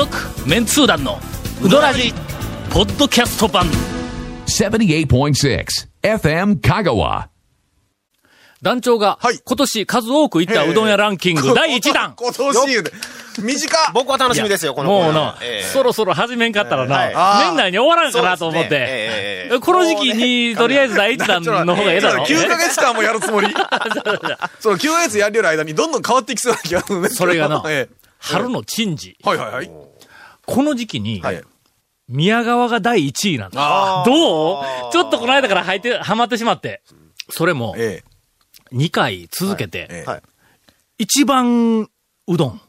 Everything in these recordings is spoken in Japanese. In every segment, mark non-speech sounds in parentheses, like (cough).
続メンツー団のウドラジポッドキャスト版。78.6 FM Kagawa. 団長がはい。今年数多く行ったうどん屋ランキング第1弾。今年言うて短っ僕は楽しみですよ、このもうな、ええ。そろそろ始めんかったらな、はいあー。年内に終わらんかなと思っそうですね。て、ええええ。この時期にとりあえず第1弾の方がええだろ。9 (laughs) ヶ月間もやるつもり。そう、9ヶ月やりよる間にどんどん変わっていきそうな気がするね。それがなえ春の珍事。えはいはいはい。この時期に、はい。宮川が第1位なんだ。あどう？ちょっとこの間から入って、はまってしまって。それもあ。、え2回続けて、一番うどん。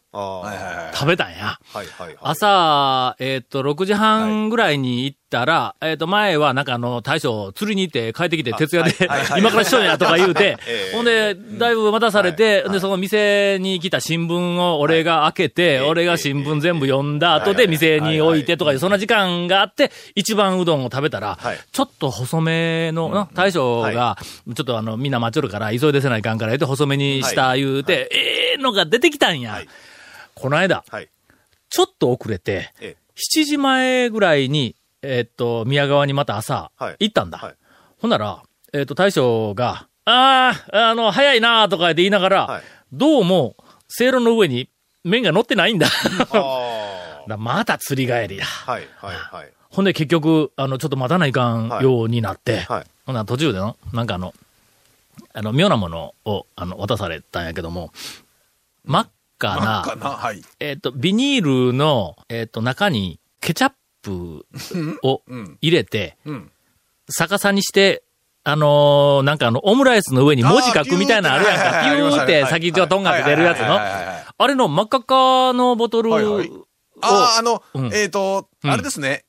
食べたんや。はいはいはい。朝、えっ、と、6時半ぐらいに行ったら、えっ、と、前はなんかあの、大将釣りに行って帰ってきて徹夜で、今からしようやとか言うて (laughs) え、えほんで、だいぶ待たされて、で、その店に来た新聞を俺が開けて、俺が新聞全部読んだ後で店に置いてとかいう、そんな時間があって、一番うどんを食べたらはい、ちょっと細めのな、大将が、ちょっとあの、みんな待ちよるから、急いでせないかんから言って、細めにした言うて、ええのが出てきたんや。はい。この間、はい。ちょっと遅れて、ええ。7時前ぐらいに、えーっと、宮川にまた朝、はい行ったんだ。はいほんなら、えーっと、大将が、ああ、あの、早いなとか言って言いながら、はいどうも、せいろの上に麺が乗ってないんだ。あ (laughs) だまた釣り帰りだ。あ。はいはいはい。ほんで結局、あの、ちょっと待たないかんはいようになって、はいほんなら途中での、なんかあの、あの、妙なものを、あの、渡されたんやけども、真っ赤な、はい。えっ、と、ビニールの、えっ、と、中にケチャップをうん。入れて、うん。逆さにして、あのーなんかあの、オムライスの上に文字書くみたいなのあるやんか。ピューって先っちょがとんがって出るやつの。あれの真っ赤っかのボトルを、はいはいああ、あのうん、えっと、うんあれですね。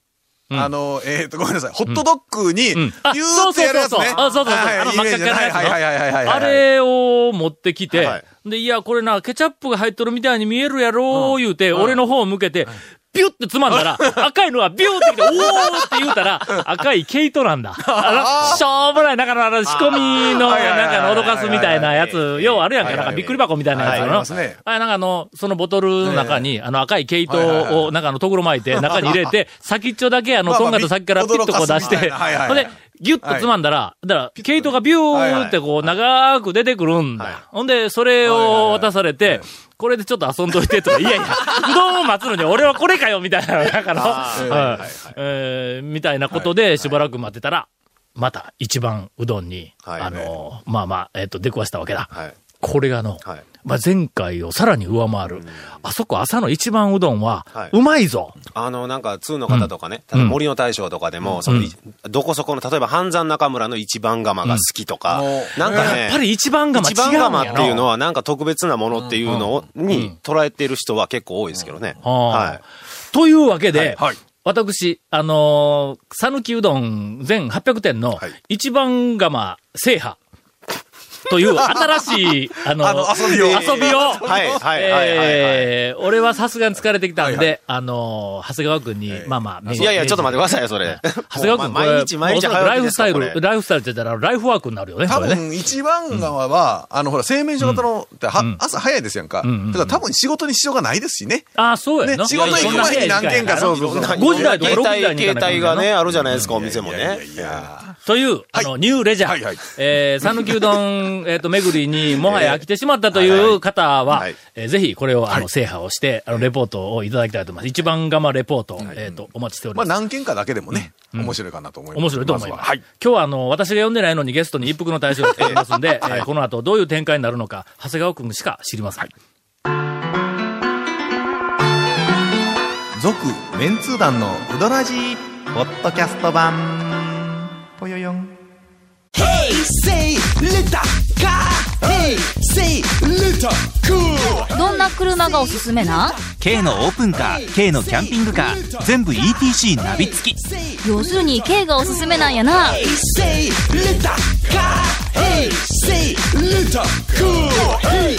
うんあの、えっと、ごめんなさい。ホットドッグに、うんビューってやるやつね。うそうそうそうあそうそうそうはいあの真っ赤っかのやつの。あれを持ってきて、はいで、いや、これな、ケチャップが入っとるみたいに見えるやろ、言うて、俺の方を向けて、ピュってつまんだら、(laughs) 赤いのはビューってきて、おーって言うたら、赤い毛糸なんだ。あの、しょうもない、なんかの、あの、仕込みの、なんかの、脅かすみたいなやつ、いようあるやんか、なんかびっくり箱みたいなやつ。のますね。あなんかあの、そのボトルの中に、あの赤い毛糸を、なんかあの、とぐろ巻いて、中に入れて、(laughs) 先っちょだけあの、とんがと先からピッとこう出して、ほんで、ギュッとつまんだら、だから、毛糸がビューってこう、長く出てくるんだ。はい。ほんで、それを渡されて、これでちょっと遊んどいてとか、いやいや、(laughs) うどんを待つのに俺はこれかよみたいな、(laughs) なんかの、うんえーみたいなことでしばらく待ってたら、また一番うどんに、はいあの、まあまあ、えっと、出くわしたわけだ。はい。これがの、はい。まあ、前回をさらに上回る。あそこ朝の一番うどんははい、うまいぞ。あの、なんか、通の方とかね、例えば森の大将とかでも、その、どこそこの、例えば、半山中村の一番釜が好きとか、うん。なんかね、やっぱり一番釜違一番うんやな釜っていうのは、なんか特別なものっていうのを、に捉えてる人は結構多いですけどね。はい。というわけで、はい。私、あのー、讃岐うどん全800店のはい。一番釜制覇という新しい、(laughs) あの、あの遊びを遊びを、はい、はい、はい、はい。えー俺はさすがに疲れてきたんで、あのー、長谷川くんに、まあまあ、いやいや、ちょっと待ってくださいよ、それ。長谷川くん、毎日、毎日ライフスタイル、ライフスタイルって言ったら、ライフワークになるよね、多。分、一番側は、あの、ほら、製麺所型の、ってはうん朝早いですやんか。んうんうんだから多分仕事に支障がないですしね。ああ、そうやな。ね仕事行く前に何件か、そうそうそう。5時台とか6時台に携帯がね、あるじゃないですか、お店もいやいやね。いやという、あの、ニューレジャー。はいはいえー、讃岐うどん、(laughs) えっ、と、巡りに、もはや飽きてしまったという方は、はいえーぜひ、これを、あの、制覇をして、あの、レポートをいただきたいと思います。一番釜レポート、えっ、と、お待ちしておりまあます。何件かだけでもね、面白いかなと思います。面白いと思います。ははい。今日はあの、私が読んでないのにゲストに一服の大将が来ておりますんで、えーこの後どういう展開になるのか、長谷川くんしか知りません。続メンツー団のウドラジーポッドキャスト版 Say little car. Hey, say little cool. どんな車がおすすめなん K のオープンカー K のキャンピングカー全部 ETC ナビ付き要するに K がおすすめなんやな Hey, say little car. Hey, say little cool. Hey.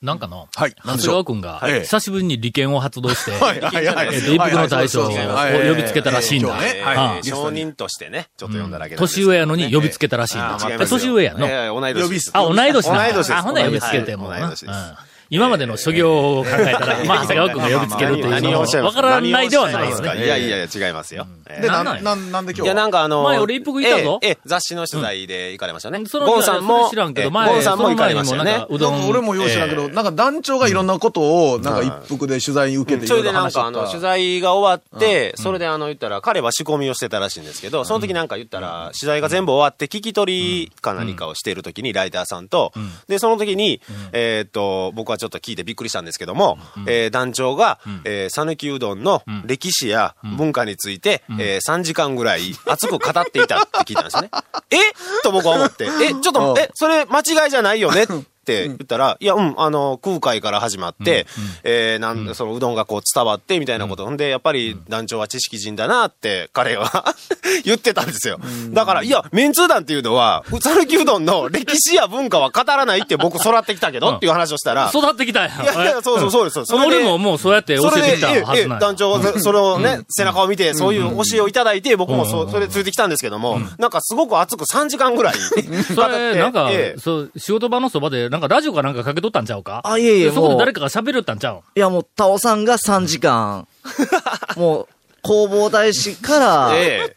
なんかの、はい。長谷川くんが、ええ久しぶりに利権を発動して、はい。はい。一服の大将を呼びつけたらしいんだ。はあえー証人としてね、ちょっと呼んだだけ年上やのに呼びつけたらしいんだ。年上やの？えー同い年。あ、同い年なんだ。同い年。あ、ほんなら呼びつけてもな。同い年です。うん。今までの諸行を考えたら、まあ、長谷川君が呼びつけるというのは、わからないではないですね。いやいやいや、違いますよ。ええで、ななんなんん、なんなんで今いや、なんかあの、前俺一服いたぞ。ええええ雑誌の取材で行かれましたね。そのゴンさんそも、れ知らんけど、ええ前、ゴンさんも行かれましたよね。その前にもなんか。うどん。なんか俺もよう知らんけど、なんか団長がいろんなことを、なんか一服で取材に受けていそれろいろでなんかあの、話しとった取材が終わって、それであの、言ったら、彼は仕込みをしてたらしいんですけど、その時なんか言ったら、取材が全部終わって、聞き取りか何かをしている時に、ライターさんと、で、その時に、えーっと、僕はちょっと聞いてびっくりしたんですけども、えー団長が、えー讃岐うどんの歴史や文化について、えー3時間ぐらい熱く語っていたって聞いたんですね。(laughs) えと僕は思って、え、ちょっと、え、それ間違いじゃないよね？って言ったら、いや、うん、あの、空海から始まって、えーなんそのうどんがこう伝わってみたいなこと。ほんで、やっぱり団長は知識人だなって彼は (laughs) 言ってたんですよ。だから、いや、メンツー団っていうのは、うさぬきうどんの歴史や文化は語らないって僕育ってきたけどっていう話をしたら、育ってきたんや。いやいや、そうそうそうです。よ。そ俺ももうそうやって教えてきたはず団長はそそれをね、背中を見て、そういう教えをいただいて、僕もそそれついてきたんですけども、なんかすごく熱く3時間ぐらい。(laughs) それ、なんかえ、え。そう、仕事場のそばで、なんかラジオかなんかかけとったんちゃうか？あいえいえでそこで誰かが喋るったんちゃういや、もう、タオさんが3時間、(laughs) もう、工房大使から、え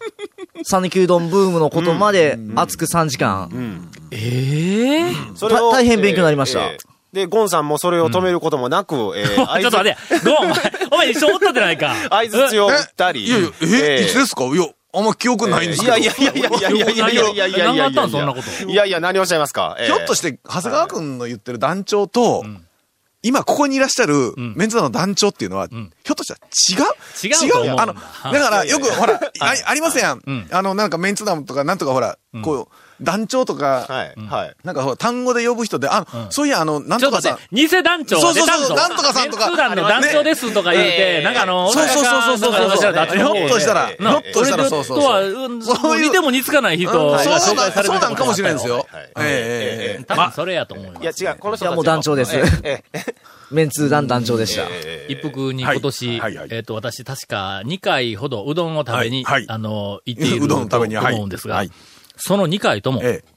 讃岐うどんブームのことまで熱く3時間。ええ？えそれをた大変勉強になりました。ええ。で、ゴンさんもそれを止めることもなく、えー (laughs) ちょっと待って、ごめん、お前、お前一緒おったじゃないか。相づちを打ったり。いやいや、え、いつですか？いや、あんま記憶ないんですけど。いやいやいやいやいやいやいやいやいやいやいやいや何があったんそんなこと？いやいや、何をおっしゃいますかひょっとして、長谷川くんの言ってる団長と、今ここにいらっしゃるメンツ団の団長っていうのは、ひょっとしたら違う違うあの、だからよくほら、あありませんやんん。あの、なんかメンツ団とかなんとかほら、こう、団長とか、はい、はい。なんか単語で呼ぶ人で、あ、そういや、あの、なんとかさちょっと待っ、て、偽団長。そうそうそうなんとかさんとか。メンツー団の団長ですとか言うて、なんかあの、そうそうそうそう。そう俺らがなんかひょっとしたら、ひなょっとしたら、そうそう俺とは、そう。うんそういう似ても似つかない人がそう紹なんそう介されてたなんかもしれないですよ。はいええええええ。多分それやと思うよ。いや、違う、この人たちいやもう団長です。(laughs) メンツー団団長でした。ええ一服に今年、はいはいはい。えっ、と、私確か2回ほどうどんを食べに、はいはい。あの、行っている (laughs) うどんのためにとはい。思うんですが、はいその2回とも、ええ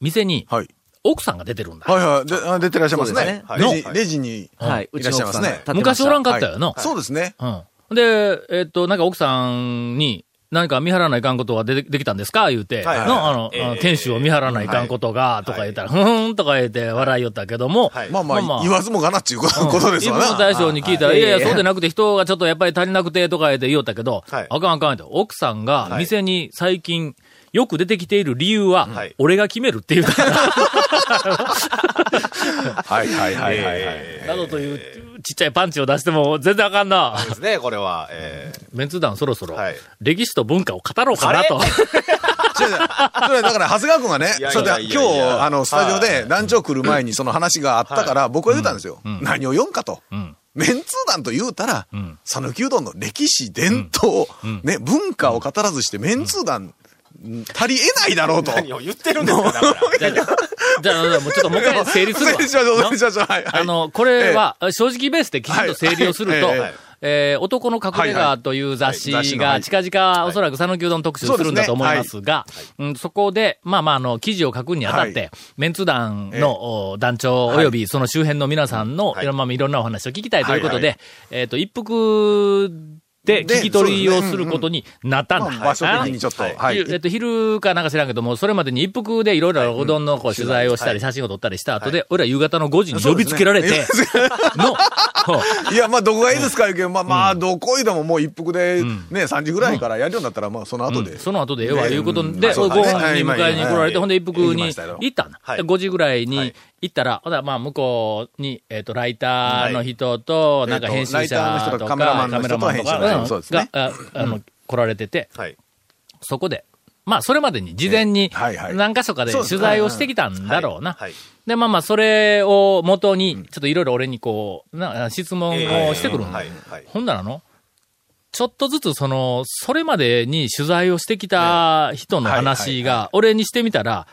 店にはい。奥さんが出てるんだ。はいはい。であ出てらっしゃいますね。レジ、レジにはい。いらっしゃいますね。昔おらんかったよな。そうですね。うん。で、えっ、と、なんか奥さんに、何か見張らないかんことは出てできたんですか？言うて、はいはいの、あの、店主を見張らないかんことが、とか言ったら、ふーんとか言って笑いよったけども、はいまあまあ、言わずもがなっていうことことですわな。一服大将に聞いたら、はいいやいや、そうでなくて人がちょっとやっぱり足りなくてとか言って言おったけど、はいあかんあかんって、奥さんが店に最近よく出てきている理由は、はい。俺が決めるっていうはいはいはいはいはい。などというちっちゃいパンチを出しても全然あかんな。ですね、これは。ええメンツ団そろそろはい、歴史と文化を語ろうかなと。違う違う。それだから、長谷川君がね今日、あの、スタジオはで団長来る前にその話があったから、僕は言ったんですよ。何を読んかと。ん。メンツー団と言うたらん、讃岐うどんの歴史、伝統、ね、文化を語らずして、メンツー団、足り得ないだろうと。何を言ってるんですか、だから。じゃあ、じゃあ、じゃあもうちょっともう一回 (laughs) 整理するわ。失礼しましょう失礼しましょう。はいはい。あの、これは、正直ベースできちんと整理をすると、えー男の隠れ家という雑誌が近々おそらく讃岐うどん特集するんだと思いますが、うんそこで、まあまあ、あの、記事を書くにあたって、はい。メンツ団のお団長及びその周辺の皆さんの、はい。いろんないろんなお話を聞きたいということで、はいえっ、と、一服で聞き取りをすることになったんだ。まあ場所的にちょっと。はい。はい。えっと、昼かなんか知らんけども、それまでに一服でいろいろうどんのこう取材をしたり、写真を撮ったりした後で、俺ら夕方の5時に呼びつけられて、(laughs) の、いや、まあ、どこがいいですか言うけど、まあ、まあ、どこいでももう一服で、ね、3時ぐらいからやるようになったら、まあ、その後で。その後でええわ、ね。いうことうんで、ご飯に迎えに来られて、ほんで一服に行ったんだ。はい。で5時ぐらいにはい。行ったら、ほらまあ、向こうに、えっと、ライターの人と、なんか編集者とか、カメラマンの人とカメラマンとか編集者そうですねが、ああの、来られてて、はい。そこで、まあ、それまでに事前に何箇所かで取材をしてきたんだろうな。はい。で、まあまあ、それを元に、ちょっといろいろ俺にこう、な質問をしてくるんだ。はい。はい。ほんならの、ちょっとずつその、それまでに取材をしてきた人の話が、俺にしてみたら、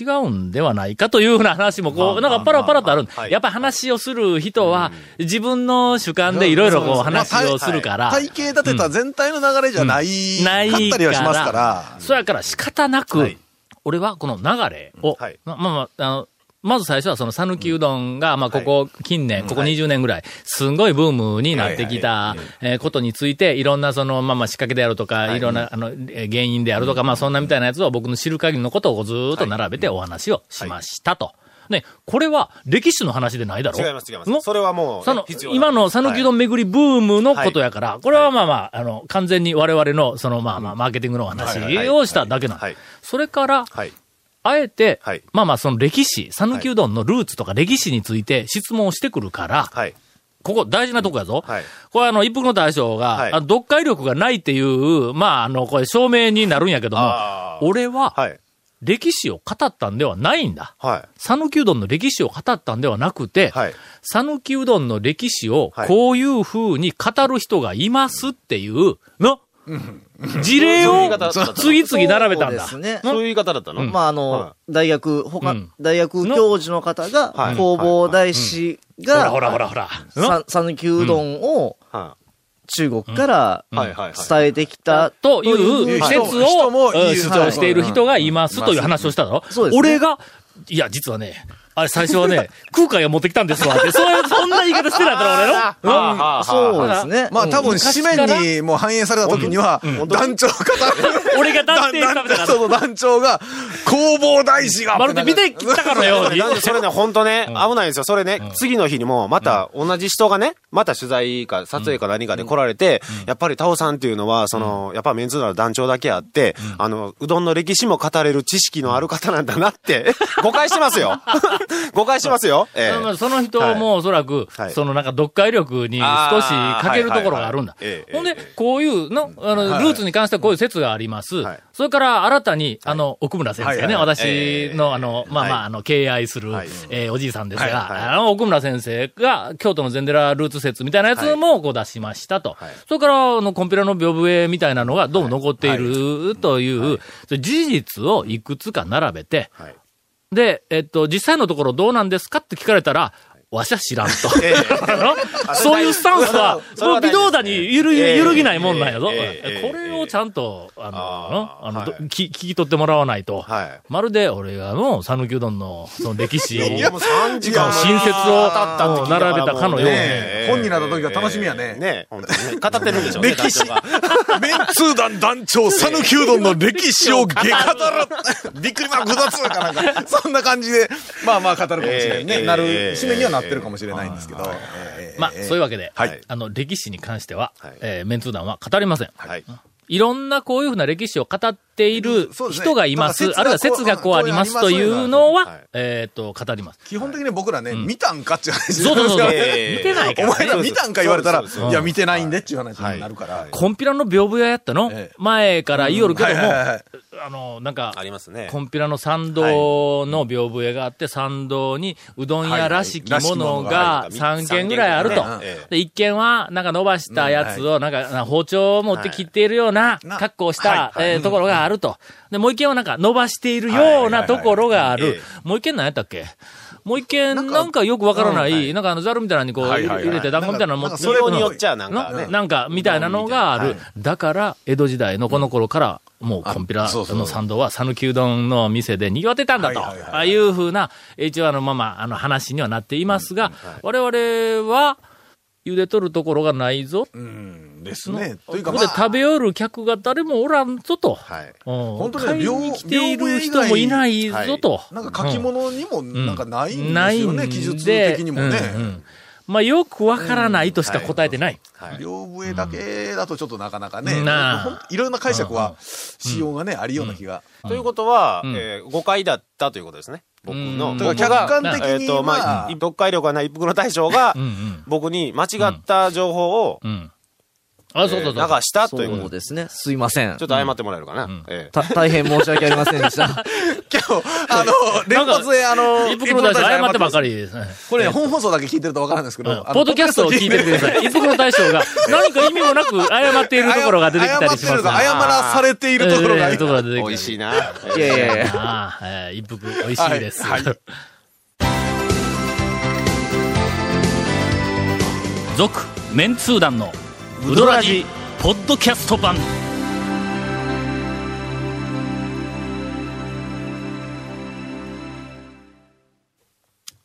違うんではないかというふうな話もこう、なんかパラパラとあるんはい。やっぱ話をする人は、自分の主観でいろいろこう話をするから、体系立てた全体の流れじゃない、ないかったりはしますから。そやから仕方なく、はい。俺はこの流れを、まあまあ、あの、まず最初はその讃岐うどんが、まあ、ここ近年、ここ20年ぐらい、すんごいブームになってきた、えーことについて、いろんなその、まあまあ仕掛けであるとか、い。ろんな、あの、えー原因であるとか、まあそんなみたいなやつを僕の知る限りのことをずーっと並べてお話をしましたと。ね、これは歴史の話でないだろ違います違います。の？それはもうその今の讃岐うどん巡りブームのことやから、これはまあまあ、あの、完全に我々の、そのまあまあ、マーケティングの話をしただけなんはい。それから、はい。あえて、はいまあまあ、その歴史、讃岐うどんのルーツとか歴史について質問をしてくるから、はい。ここ大事なとこやぞ。はいこれあの、一服の大将が、はい読解力がないっていう、まあ、あの、これ証明になるんやけども俺は、はい。歴史を語ったんではないんだ。はい。讃岐うどんの歴史を語ったんではなくて、はい。讃岐うどんの歴史をはいこういう風に語る人がいますっていう、の、事例を次々並べたんだ。そうですね。そういう言い方だったの。まあ、あの、は大学、他、うん。大学教授の方が、はい。弘法大師が、ほらほらほらほら。さ讃岐うどんをは中国から。伝えてきたという説を主張している人がいますという話をしただろ俺が、いや、実はね、あれ最初はね、(laughs) 空海が持ってきたんですわ。って、そういう、そんな言い方してなかったら俺の。(laughs) うん。はあそうですね。まあ多分昔紙から。面にもう反映された時には、団長が、俺が断定したみたいな。そ (laughs) の団長が、弘法大師がまるで見てきたかのように。なんでそれね、本当ね、危ないんですよ。それね、次の日にも、また同じ人がね、また取材か撮影か何かで来られて、やっぱりタオさんっていうのは、その、やっぱメンツーダの団長だけあって、あの、うどんの歴史も語れる知識のある方なんだなって、誤解してますよ。誤解してますよ。ええ。まあその人もおそらく、はい。そのなんか読解力に少し欠けるところがあるんだ。ほんで、こういうの、あの、ルーツに関してはこういう説があります。はい。それから新たに、あの、奥村先生ね、私ええ。のあの、まあまあ、はい。あの、敬愛するはい、えーおじいさんですはい。が、はい。あの、奥村先生が、京都の禅寺ルーツ説みたいなやつもこう出しましたと。はい。それから、あの、コンピュラの屏風絵みたいなのがどうも残っているという、事実をいくつか並べて、はいで、えっと、実際のところどうなんですかって聞かれたら、わしは知らんと。(laughs) そういうスタンスは、それはもう微動だに揺る揺るぎないもんなんやぞ。これをちゃんと、あの、あの、聞き取ってもらわないと、はい。まるで俺がの、讃岐うどんの、その歴史、いやもう3時間も新説を並べたかのように。ね本になった時が楽しみやねね本当にね。語ってるんでしょうね。歴史メンツー団団長、讃岐うどんの歴史を下語る。(laughs) びっくりマーク2つかなんか、そんな感じで、まあまあ語るかもしれないね。ええなる、ええ締めにはなってるかもしれないんですけど。ええまあ、そういうわけで、はいあの、歴史に関しては、はいえーメンツー団は語りません。はい。いろんなこういうふうな歴史を語っている人がいます。あるいは説がこうありますというのは、はい。えっと、語ります。基本的に僕らね、見たんかっていう話そうそう見てないから。ねお前ら。見たんか言われたら、いや、見てないんでっていう話になるから。コンピラの屏風屋やったの、ええ。前から言いよるけども、あの、なんかあ、りますね。コンピラの参道の屏風屋があって、参道にうどん屋らしきものがはい。はい。3軒ぐらいあると。で、1軒は、なんか伸ばしたやつを、なんか、包丁を持って切っているようなな格好をした、ところがあると。で、もう1軒はなんか伸ばしているようなところがある。もう1軒何やったっけ？もう一軒、なんかよくわからない、なんかあの、ザルみたいなのにこう、入れて、団子みたいなの持ってそれによっちゃなんかなんか、みたいなのがある。はいだから、江戸時代のこの頃から、もうコンピラの参道は、讃岐うどんの店で賑わってたんだと。ああいうふうな、一応あの、まあまあ、あの話にはなっていますが、我々は、茹でとるところがないぞ。うんですね。というか、ここでまあ食べよる客が誰もおらんぞと。はい。本本当に買い両に来ている人もいないぞと。なんか書き物にもなんかないんですないんよね、記述的にもね。うんうんまあ、よくわからないとしか答えてない。はい。両笛だけだとちょっとなかなかね、なあほんいろんな解釈はしようがね、ありような気が。ということは、うんえー誤解だったということですね。僕の。うんだから客観的にえっと、ままあ、あ、読解力がない一服の大将が。僕に間違った情報をうん。あ、そうそうそう。えー流したということそうですね。すいませんちょ。っと謝ってもらえるかな？んええた (laughs) 大変申し訳ありませんでした。(laughs) 今日、あの、連発で、あの、一服の大将謝ってばっかりですね。これね、本放送だけ聞いてるとわからんですけど、あのポッドキャストを聞いててください。一服の大将が (laughs) 何か意味もなく謝っているところが出てきたりします謝ってるか謝らされているところがえーところが出てきたり美味しいな。いやいやいや。ああ、えー一服美味しいです。はいはい続、メンツー団のウドラジポッドキャスト版。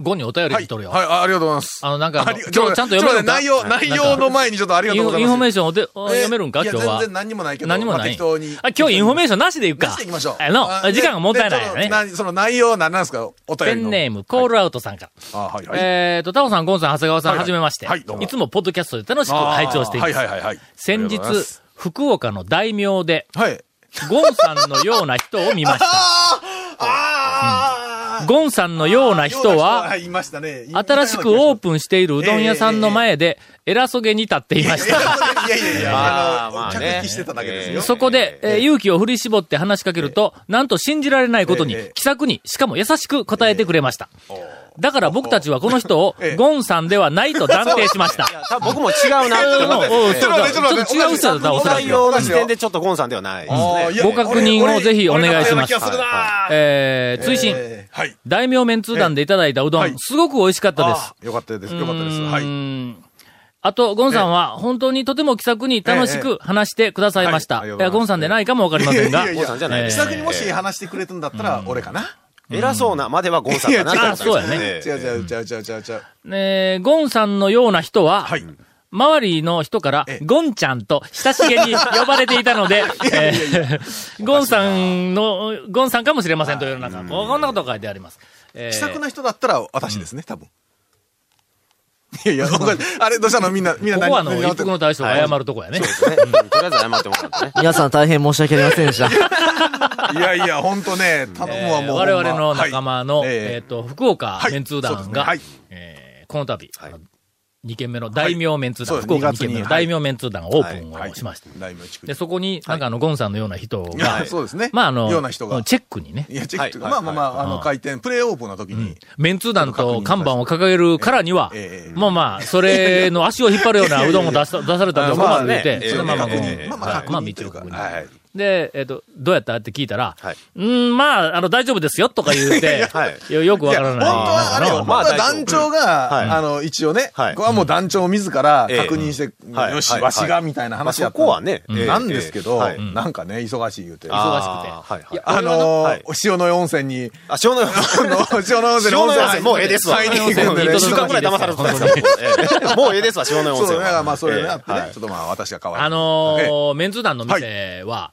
5にお便り来とるよ。はい、あありがとうございます。あの、なんか今日ちゃんと読めるんか？内容、内容の前にちょっとありがとうございます。インフォメーションおておえ読めるんか？今日は？全然何にもないけど。何もない？まあ適当に。あ、今日インフォメーションなしでいくか。出していきましょう。あの、あ時間がもったいないよね。その内容は何なんですか？お便りの。ペンネーム、コールアウトさんから。あ、はいはい。えっと、タオさん、ゴンさん、長谷川さん、はいはいはじめまして。はいどうもいつもポッドキャストで楽しく拝聴しています。はいはいはいはい。先日福岡の大名で、はい。ゴンさんのような人を見ました。(laughs) あゴンさんのような人は、いましたね。新しくオープンしているうどん屋さんの前で、偉そうげに立っていました。いやいやいや、あの、まあね着席してただけですよ。そこで、えー勇気を振り絞って話しかけると、なんと信じられないことにええ、気さくに、しかも優しく答えてくれました。だから僕たちはこの人を (laughs) ええ、ゴンさんではないと断定しました。僕も違うなって思。ちょっと違う人だった、おそらく。点でちょっとゴンさんではないですね。ご確認をぜひお願いしますえー、追伸、えーはい。大名麺通団でいただいたうどん、はいすごく美味しかったです。あよかったです。よかったです。はい。あと、ゴンさんは、本当にとても気さくに楽しく話してくださいました。はいや、ゴンさんでないかもわかりませんがいやい。やゴンさんじゃないえー気さくにもし話してくれたんだったら、俺かな？偉そうなまではゴンさんかなって思ったんですけどいや違うええ違う違う違う違う違う違う。えーゴンさんのような人は、はい。周りの人からええ、ゴンちゃんと親しげに呼ばれていたので、(laughs) えーゴンさんの、ゴンさんかもしれませんというような、こんなことが書いてあります。えー気さくな人だったら私ですね、多分。いやいや、(laughs) わかん。ないあれ、どうしたの？みんな、みんなここはあの、何一服の？大将が謝るとこやね。そうですね。うん。とりあえず謝ってもらってね。皆さん大変申し訳ありませんでした。(laughs) いやいや、ほんとね、頼むわ、えーもう。我々の仲間の、はいえっ、と、福岡はい。メンツー団が、この度、はい2軒目の大名メンツー団、はい。福岡2そうです。軒目の2月に大名メンツー団がオープンはいをしました。大名地区で、そこに、なんかあの、ゴンさんのような人が、そうですね。まああの、ような人が。チェックにね、いや、チェックまあまあまあ、あの、開店、プレイオープンの時に、メンツー団と看板を掲げるからにはまあまあ、それの足を引っ張るようなうどんを出さ出されたんで、あまあ困る言うて、まあまあ、まあまあまあ、まあ、確認道を確認というか。はい。で、えっ、と、どうやった？って聞いたら、はい。うん、まあ、あの、大丈夫ですよ、とか言うて、(laughs) はい。よくわからない。本当はあれよ、まあ団長が、はい。あの、一応ね、はい。これはもう団長自らええ。確認して、はい。よし、はい。わしが、みたいな話やった。まあそこはねええ。なんですけど、ええはいなんかね、忙しい言うて。忙しくて。あーはいはい。あのはい。ー、塩の湯温泉に、あ、塩の (laughs) あの (laughs) 塩の温泉に塩の温泉、もうええですわ。一週間くらい騙されてたんですけど、も。うええですわ、塩の温泉そうだからは。まあ、それね、ええあってね、はいちょっとまあ、私が代わりに。あのメンツ団の店は、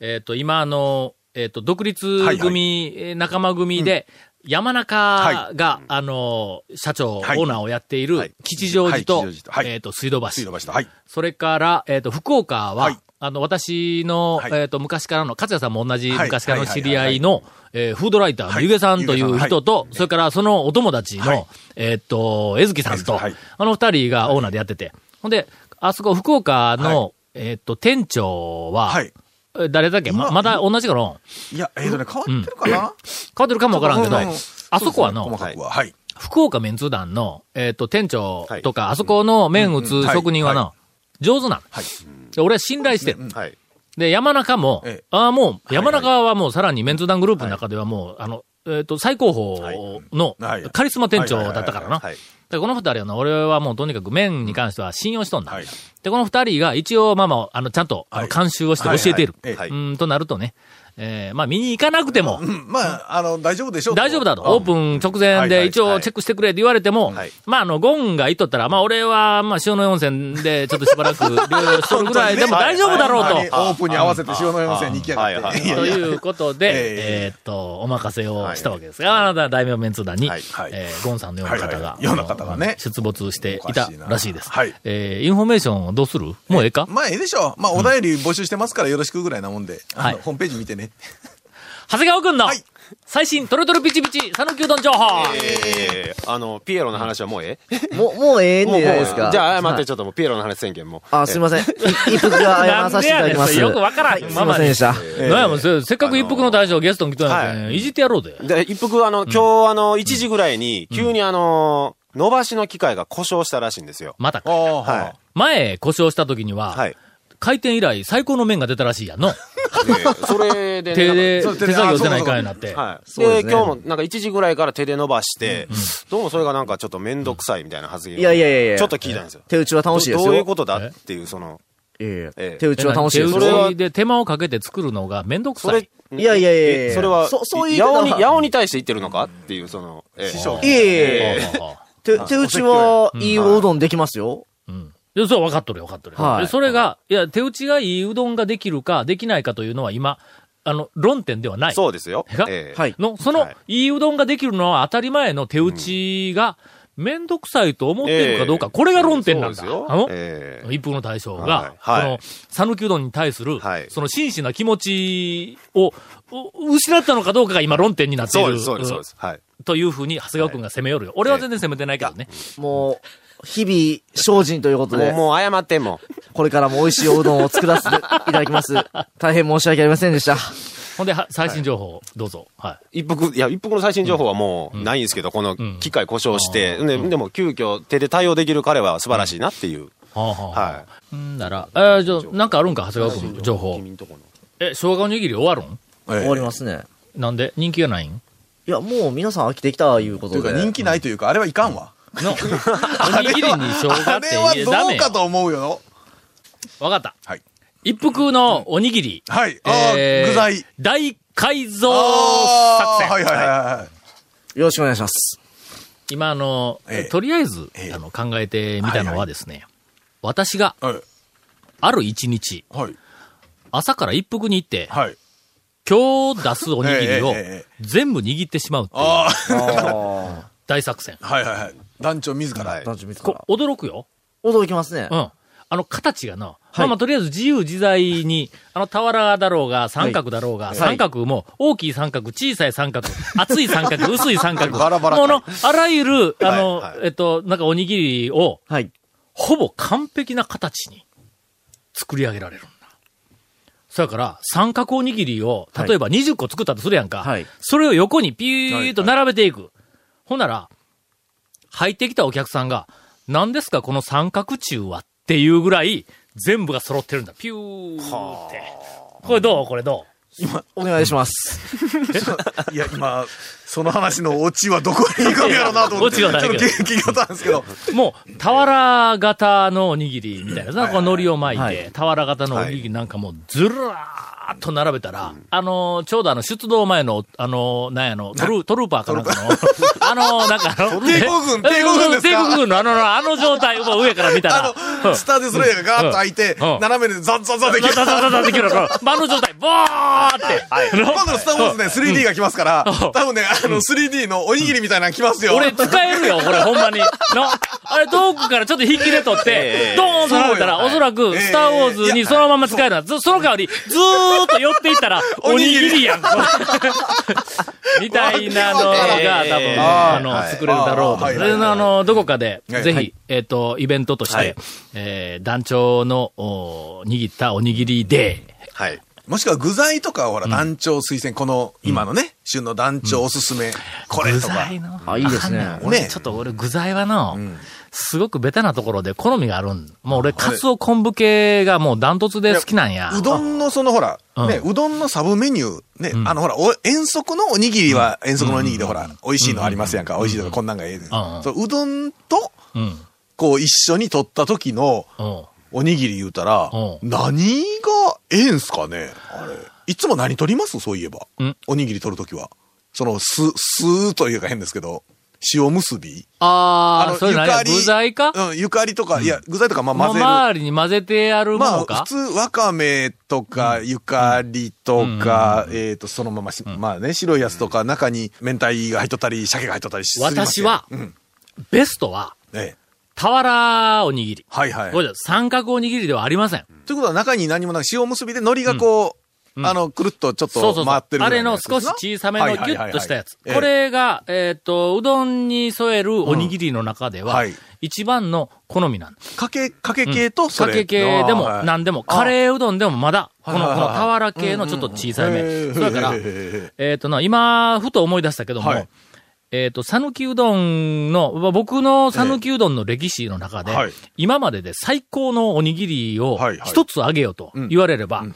えっ、と、今、あの、えっ、と、独立組、えー仲間組で、山中が、あのー社長、はい。オーナーをやっていはい。る吉祥寺と、えっ、と、水道橋。水道橋と、はい。それから、えっ、と、福岡は、はい。あの、私の、はい。えっ、と、昔からの、勝也さんも同じはい。昔からの知り合いの、えーフードライターゆげさんという人と、それからそのお友達の、はい。えっ、と、えずきさんと、はい。あの二人がオーナーでやってて、ほんで、あそこ福岡の、えっ、と、店長は、誰だっけ？ま今まだ同じかな？いや、えっとね、変わってるかな？変わってるかもわからんけど、あそこはの。福岡メンツ団の、えっ、と、店長とか、あそこの麺打つ職人はな、うんは上手なの。はい。で俺は信頼してる。はい。で、山中も、ええ。ああ、もう、山中はもうさらにメンツ団グループの中ではもう、あの、えっ、と、最高峰のはいカリスマ店長だったからな。はい。で、この二人はな、俺はもうとにかく麺に関しては信用しとんだ。はいで、この二人が一応、まあまあ、あの、ちゃんと、あの、はい監修をして教えている。うん、となるとね、えーまあ見に行かなくても、うんまあ、あの、大丈夫でしょう。大丈夫だと。うん。オープン直前はいはいで一応チェックしてくれって言われても、はい。まああの、ゴンが言っとったら、まあ俺は、まあ塩江温泉でちょっとしばらく療養しとるぐらいでも大丈夫だろうと。オープンに合わせて塩江温泉に行きやがって。ということで、ええ。ーっと、お任せをしたわけですが、あなた大名麺通団に、はいはい。えーゴンさんのような方がはいはい、ような方がね。出没していたらしいです。はい。えーインフォメーションをどうする？もうええか？まあ、ええでしょう。まあ、お便り募集してますからよろしくぐらいなもんで、あはい。の、ホームページ見てね。長谷川くんのはい最新トロトロピチピチ讃岐うどん情報えーあの、ピエロの話はもうええ？もう、もうええんじゃないですか。じゃあ、謝って、はいちょっともうピエロの話宣言も。あ、すいません。い一服が謝らさせていただきます。よくわからんはいすいませんでした。なんやもん、せせっかく一服の大将ゲストに来たんやけいいじってやろうぜ。で、一服、あの、今日、あの、1時ぐらいに、急にあの、伸ばしの機械が故障したらしいんですよ。またか。は前故障した時には、い。はい。開店以来最高の麺が出たらしいやんの。で (laughs) それでね、手で、手作業せないかんようになって。はい。で、今日もなんか1時ぐらいから手で伸ばして、どうもそれがなんかちょっとめんどくさいみたいな発言をいやいやいやいやちょっと聞いたんですよ。手打ちは楽しいですよ。どどういうことだっていう、その、ええええ手打ちは楽しいです手よ。打ちで手間をかけて作るのがめんどくさい。、いやいやいやいやえそれは、そそういう八尾に、八尾に対して言ってるのかっていう、その、ええ師匠いえいえ手打ちはいいおうどんできますよ。そう、分かっとるよ、分かっとるよ。はいでそれが、いや、手打ちがいいうどんができるか、できないかというのは今、あの、論点ではない。そうですよ。がええはい。の、その、はいいいうどんができるのは当たり前の手打ちが、めんどくさいと思っているかどうか、これが論点なんだ。そうですよあの、ええ一服の大将はいが、はいその、讃岐うどんに対する、はいその真摯な気持ちを、う失ったのかどうかが今論点になっている。そうです、そうです、そうです。はい。というふうに、長谷川くんが攻めよるよ。俺は全然攻めてないけどね。もう、日々精進ということで、もう、もう謝っても。これからも美味しいおうどんを作らせていただきます。(laughs) 大変申し訳ありませんでした。ほんで、は最新情報、どうぞ。はい。一服、いや、一服の最新情報はもうないんですけど、この機械故障して、ででも急遽手で対応できる彼は素晴らしいなっていう。はあはあ、はんなら、えー、じゃあ、なんかあるんか、長谷川くん、情報。君んとこのえ、生姜おにぎり終わるん？終わりますね。なんで？人気がないん？いや、もう皆さん飽きてきたいうことで。というか人気ないというか、あれはいかんわ。の、(laughs) おにぎりに生姜あってれはどダメようかと思うよ。わかった。はい。一服のおにぎり。はい。ああ、えー具材。大改造あ作戦。ーはいはいはいはい。よろしくお願いします。今、あの、ええとりあえず、ええあの、考えてみたのはですね、私が、はい。ある一日、はい。朝から一服に行って、はい。今日出すおにぎりを全部握ってしまうっていうああ大作戦。あ、はいはいはい。団長自ら。あ、男女自こら。驚くよ。驚きますね。うん。あの、形がな、まあまあ、とりあえず自由自在に、あの、俵だろうが、三角だろうが、三角も、大きい三角、小さい三角、厚い三角、(laughs) 薄い三角、バラバラもうあの、あらゆる、あの、はいえっと、なんかおにぎりを、はい。ほぼ完璧な形に作り上げられるんだ。そやから、三角おにぎりを、例えば20個作ったとするやんか。はいそれを横にピーッと並べていく。ほんなら、入ってきたお客さんが、何ですかこの三角中はっていうぐらい、全部が揃ってるんだ。ピューって。これどう？これどお願いします。(laughs) いや、今、その話のオチはどこに行くんやろうなと思って。(laughs) オチはないけどちょっと聞き方なんですけど。う (laughs) もう、俵型のおにぎりみたいなさ、こう海苔を巻いて、俵型のおにぎりなんかもうずらーっと並べたら、あのー、ちょうどあの、出動前の、あのー、なんやの、トル、トルーパーかなんかの、あのー、なんか (laughs) あの、帝国軍 (laughs) 帝国軍のあの、あの状態を上から見たら、あの、下でそれがガーッと開いて、うん斜めでザッザッザッできる。ザザザザできるから、あの状態、ボーって。今度のスター・ウォーズね、3D が来ますから、多分ね、あの、3D のおにぎりみたいなの来ますよ。俺使えるよ、これ、ほんまに。の、あれ、遠くからちょっと引きで取って、ドーンと並べたら、おそらく、ええスター・ウォーズにそのまま使えるな。ずその代わり、ずーっと寄っていったら、おにぎりやん。みたいなのが、多分、あの、はい作れるだろうと。あの、どこかで、はいぜひはい、えっと、イベントとしはいて、えー団長の、お握ったおにぎりで、はい。もしくは具材とかはほら、団長推薦、この、今のね、旬の団長おすすめ、これ具とか。材の。あいいですね。ね。ちょっと俺、具材はの、ん。すごくベタなところで好みがあるん。もう俺、カツオ昆布系がもうダントツで好きなんや。うどんのそのほら、うん。ね、うどんのサブメニュー、ね、ん。あのほら、お遠足のおにぎりは遠足のおにぎりでほら、美味しいのありますやんか。美味しいとかこんなんがええうん。そううどんと、うん。こう一緒に取った時のうん。おにぎり言うたらう、何がええんすかねあれ。いつも何取ります？そういえばん。おにぎり取るときは。その、す、すというか変ですけど、塩結びあー、それ何や？具材か？うん、ゆかりとか、いや、具材とかまあ混ぜる。周りに混ぜてやるもまあ、普通、わかめとか、ゆかりとか、えっと、そのままし、まあね、白いやつとか、中に明太が入っとったり、鮭が入っとったりする私はうん。ベストは、ええ。俵おにぎり。はいはい。これ三角おにぎりではありません。ということは中に何もなく塩結びで海苔がこう、あの、くるっとちょっ。と回ってるあれの少し小さめのギュッとしたやつ。こ、れが、えっと、うどんに添えるおにぎりの中でははい、一番の好みなんです。かけ、かけ系とそかれ。け系でも何でも、カレーうどんでもまだ、この、この俵系のちょっと小さいめ。へーそれからえっとな、今、ふと思い出したけどもはい、えっと、讃岐うどんの、まあ僕の讃岐うどんの歴史の中ではい、今までで最高のおにぎりをはいはい。一つあげようと言われればうん、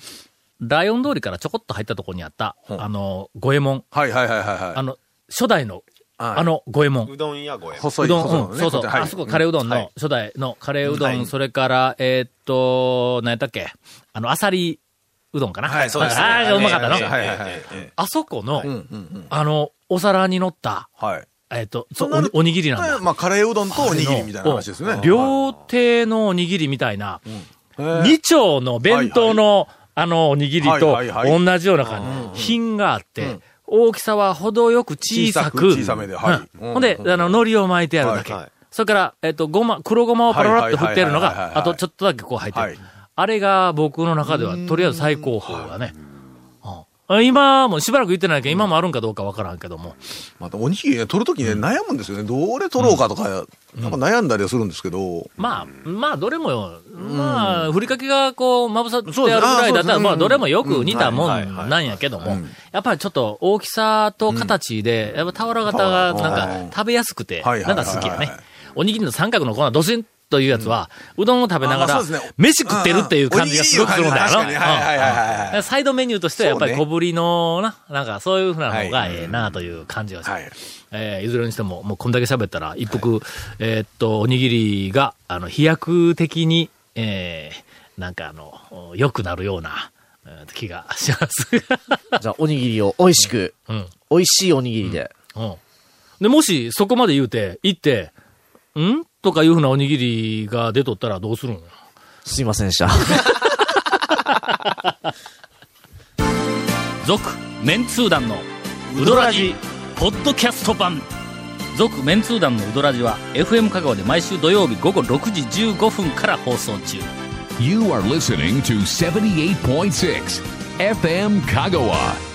ライオン通りからちょこっと入ったところにあった、う。んあの、五右衛門。はいはいはいはいはい。あの、初代の、あの、五右衛門。うどんやごえ。細い、うどん、うん、そうそう、はい。あそこカレーうどんはい。の初代のカレーうどん、はい。それから、えーっと、何やったっけ？あの、あさりうどんかなはい、そうですね。ああ、うまかったの？はいはいはいえあそこの。あの、お皿に乗った、はい。えーっと、おにおにぎりなんだ。まあ、カレーうどんとおにぎりみたいな話ですね。うん料亭のおにぎりみたいな、二丁の弁当の、あの、おにぎりと同じような感じ。品があって、大きさは程よく小さく。小さめではいうんほんで、あの、海苔を巻いてあるだけ。それから、えっと、ごま、黒ごまをパララっと振ってあるのが、あとちょっとだけこう入ってるはい。あれが僕の中では、とりあえず最高峰だね。うん。今もしばらく言ってないけど、今もあるんかどうかわからんけども。またおにぎりね、取るときね、悩むんですよね。どれ取ろうかとか、なんか悩んだりはするんですけど、まあ、まあ、どれもよ、まあ、ふりかけがこう、まぶさってあるぐらいだったら、まあ、どれもよく似たもうんなんやけども、やっぱりちょっと大きさと形で、やっぱ俵型がなんか食べやすくて、なんか好きやね。おにぎりの三角のこんなドシンというやつは、うどんを食べながら飯食ってるっていう感じがすごくするんだよな。サイドメニューとしてはやっぱり小ぶりのな、なんかそういうふうなのがええなという感じがしますはい。えーいずれにしても、もうこんだけ喋ったら、一服、えーっと、おにぎりが、あの、飛躍的に、えーなんかあの、良くなるような、えー気がします。(laughs) じゃあ、おにぎりを美味しく、うん。美味しいおにぎりで。うん。で、もし、そこまで言うて、行って、ん？とかいうふうなおにぎりが出とったらどうするんや？すいませんでした。(laughs) 続、メンツー団の、ウドラジ、ポッドキャスト版。続、メンツー団のウドラジは、FM 香川で毎週土曜日午後6時15分から放送中。You are listening to 78.6 FM Kagawa.